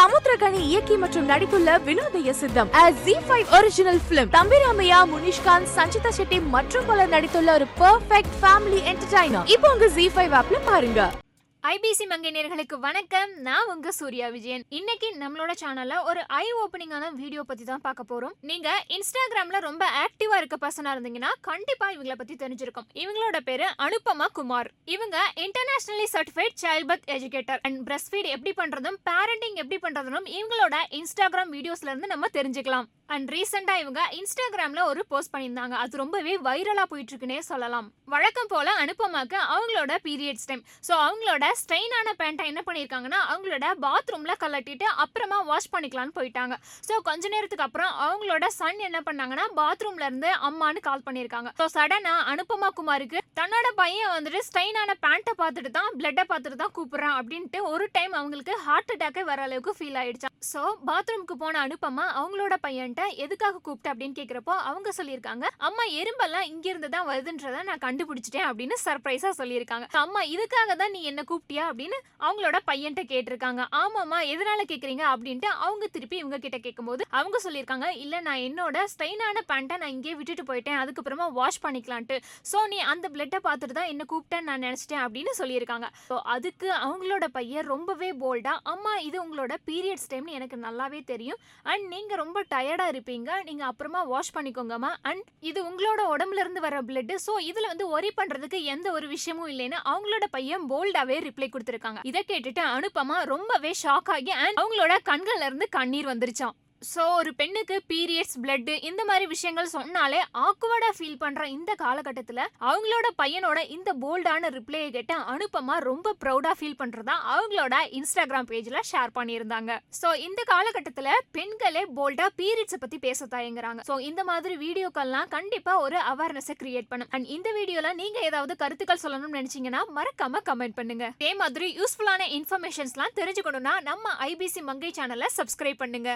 சமுத்திரகனி இயக்கி மற்றும் நடித்துள்ள Vinodhaya Sitham Zee five original film Thambi Ramaiah Munishkanth Sanchita Shetty மற்றும் பலர் நடித்துள்ள ஒரு பெர்ஃபெக்ட் ஃபேமிலி என்டர்டைனர் இப்போ உங்க ஜி ஃபைவ் ஆப்ல பாருங்க. ஐபிசி மங்கையர்களுக்கு வணக்கம். நான் உங்க சூர்யா விஜயன். இன்னைக்கு நம்மளோட சேனல்ல ஒரு ஐ ஓப்பனிங்கான வீடியோ பத்தி தான் பார்க்க போறோம். நீங்க இன்ஸ்டாகிராம்ல ரொம்ப ஆக்டிவா இருக்க பர்சனா இருந்தீங்கன்னா கண்டிப்பா இவங்கள பத்தி தெரிஞ்சிருக்கும். இவங்களோட பேரு அனுபமா குமார். இவங்க internationally certified child birth educator and breastfeed எப்படி பண்றதும் பேரண்டிங் எப்படி பண்றதும் இவங்களோட இன்ஸ்டாகிராம் வீடியோஸ்ல இருந்து நம்ம தெரிஞ்சுக்கலாம். அண்ட் ரீசெண்டாக இவங்க இன்ஸ்டாகிராமில் ஒரு போஸ்ட் பண்ணியிருந்தாங்க. அது ரொம்பவே வைரலாக போயிட்டுருக்குன்னே சொல்லலாம். வழக்கம் போல் அனுப்பமாக்கு அவங்களோட பீரியட்ஸ் டைம் ஸோ அவங்களோட ஸ்ட்ரெயினான பேண்ட்டை என்ன பண்ணியிருக்காங்கன்னா அவங்களோட பாத்ரூமில் கலட்டிட்டு அப்புறமா வாஷ் பண்ணிக்கலாம்னு போயிட்டாங்க. ஸோ கொஞ்ச நேரத்துக்கு அப்புறம் அவங்களோட சன் என்ன பண்ணாங்கன்னா பாத்ரூம்லேருந்து அம்மான்னு கால் பண்ணியிருக்காங்க. ஸோ சடனாக அனுப்பமா குமாருக்கு தன்னோட பையன் வந்துட்டு ஸ்ட்ரெயினான பேண்ட்டை பார்த்துட்டு தான் பிளட்டை பார்த்துட்டு தான் கூப்பிட்றான் அப்படின்ட்டு ஒரு டைம் அவங்களுக்கு ஹார்ட் அட்டாக்கே வர அளவுக்கு ஃபீல் ஆயிடுச்சான் ஸோ பாத்ரூம்க்கு போன அனுப்பமா அவங்களோட பையன்ட்டு எதுக்காக கூப்பிட்ட அப்படின்னு கேட்குறப்போ அவங்க சொல்லியிருக்காங்க அம்மா எறும்பெல்லாம் இங்கிருந்து தான் வருதுன்றத நான் கண்டுபிடிச்சிட்டேன் அப்படின்னு சர்ப்ரைஸாக சொல்லியிருக்காங்க. அம்மா இதுக்காக தான் நீ என்ன கூப்பிட்டியா? அப்படின்னு அவங்களோட பையன்ட்ட கேட்டிருக்காங்க. ஆமாம்மா எதனால கேட்குறீங்க அப்படின்ட்டு அவங்க திருப்பி இவங்க கிட்ட கேட்கும்போது அவங்க சொல்லியிருக்காங்க இல்லை நான் என்னோட ஸ்ட்ரெயினான பேண்ட்டை நான் இங்கே விட்டுட்டு போயிட்டேன். அதுக்கப்புறமா வாஷ் பண்ணிக்கலான்ட்டு. ஸோ நீ அந்த பிளட்டை பார்த்துட்டு தான் என்ன கூப்பிட்டேன்னு நான் நினச்சிட்டேன் அப்படின்னு சொல்லியிருக்காங்க. ஸோ அதுக்கு அவங்களோட பையன் ரொம்பவே போல்டாக அம்மா இது உங்களோட பீரியட்ஸ் டைம்னு எனக்கு நல்லாவே தெரியும். அண்ட் நீங்கள் ரொம்ப டயர்டாக டயர்டா இருப்பீங்க நீங்க அப்புறமா வாஷ் பண்ணிக்கோங்கம்மா. அண்ட் இது உங்களோட உடம்புல இருந்து வர பிளட் ஸோ இதுல வந்து ஒரி பண்றதுக்கு எந்த ஒரு விஷயமும் இல்லைன்னு அவங்களோட பையன் போல்டாவே ரிப்ளை கொடுத்துருக்காங்க. இதை கேட்டுட்டு அனுப்பமா ரொம்பவே ஷாக் ஆகி அண்ட் அவங்களோட கண்கள்ல இருந்து கண்ணீர் வந்துருச்சான் ஸோ ஒரு பெண்ணுக்கு பீரியட்ஸ் பிளட்டு இந்த மாதிரி விஷயங்கள் சொன்னாலே ஆக்வர்டா ஃபீல் பண்ணுற இந்த காலகட்டத்தில் அவங்களோட பையனோட இந்த போல்டான ரிப்ளையை கேட்டு அனுப்பமா ரொம்ப ப்ரௌடாக ஃபீல் பண்ணுறதா அவங்களோட இன்ஸ்டாகிராம் பேஜில் ஷேர் பண்ணியிருந்தாங்க. ஸோ இந்த காலகட்டத்தில் பெண்களே போல்டாக பீரியட்ஸை பற்றி பேச தயங்குறாங்க. ஸோ இந்த மாதிரி வீடியோக்கள்லாம் கண்டிப்பாக ஒரு அவேர்னஸை கிரியேட் பண்ணும். அண்ட் இந்த வீடியோவில் நீங்கள் ஏதாவது கருத்துக்கள் சொல்லணும்னு நினச்சிங்கன்னா மறக்காம கமெண்ட் பண்ணுங்க. இதே மாதிரி யூஸ்ஃபுல்லான இன்ஃபர்மேஷன்ஸ்லாம் தெரிஞ்சுக்கணும்னா நம்ம ஐபிசி மங்கை சேனலை சப்ஸ்கிரைப் பண்ணுங்க.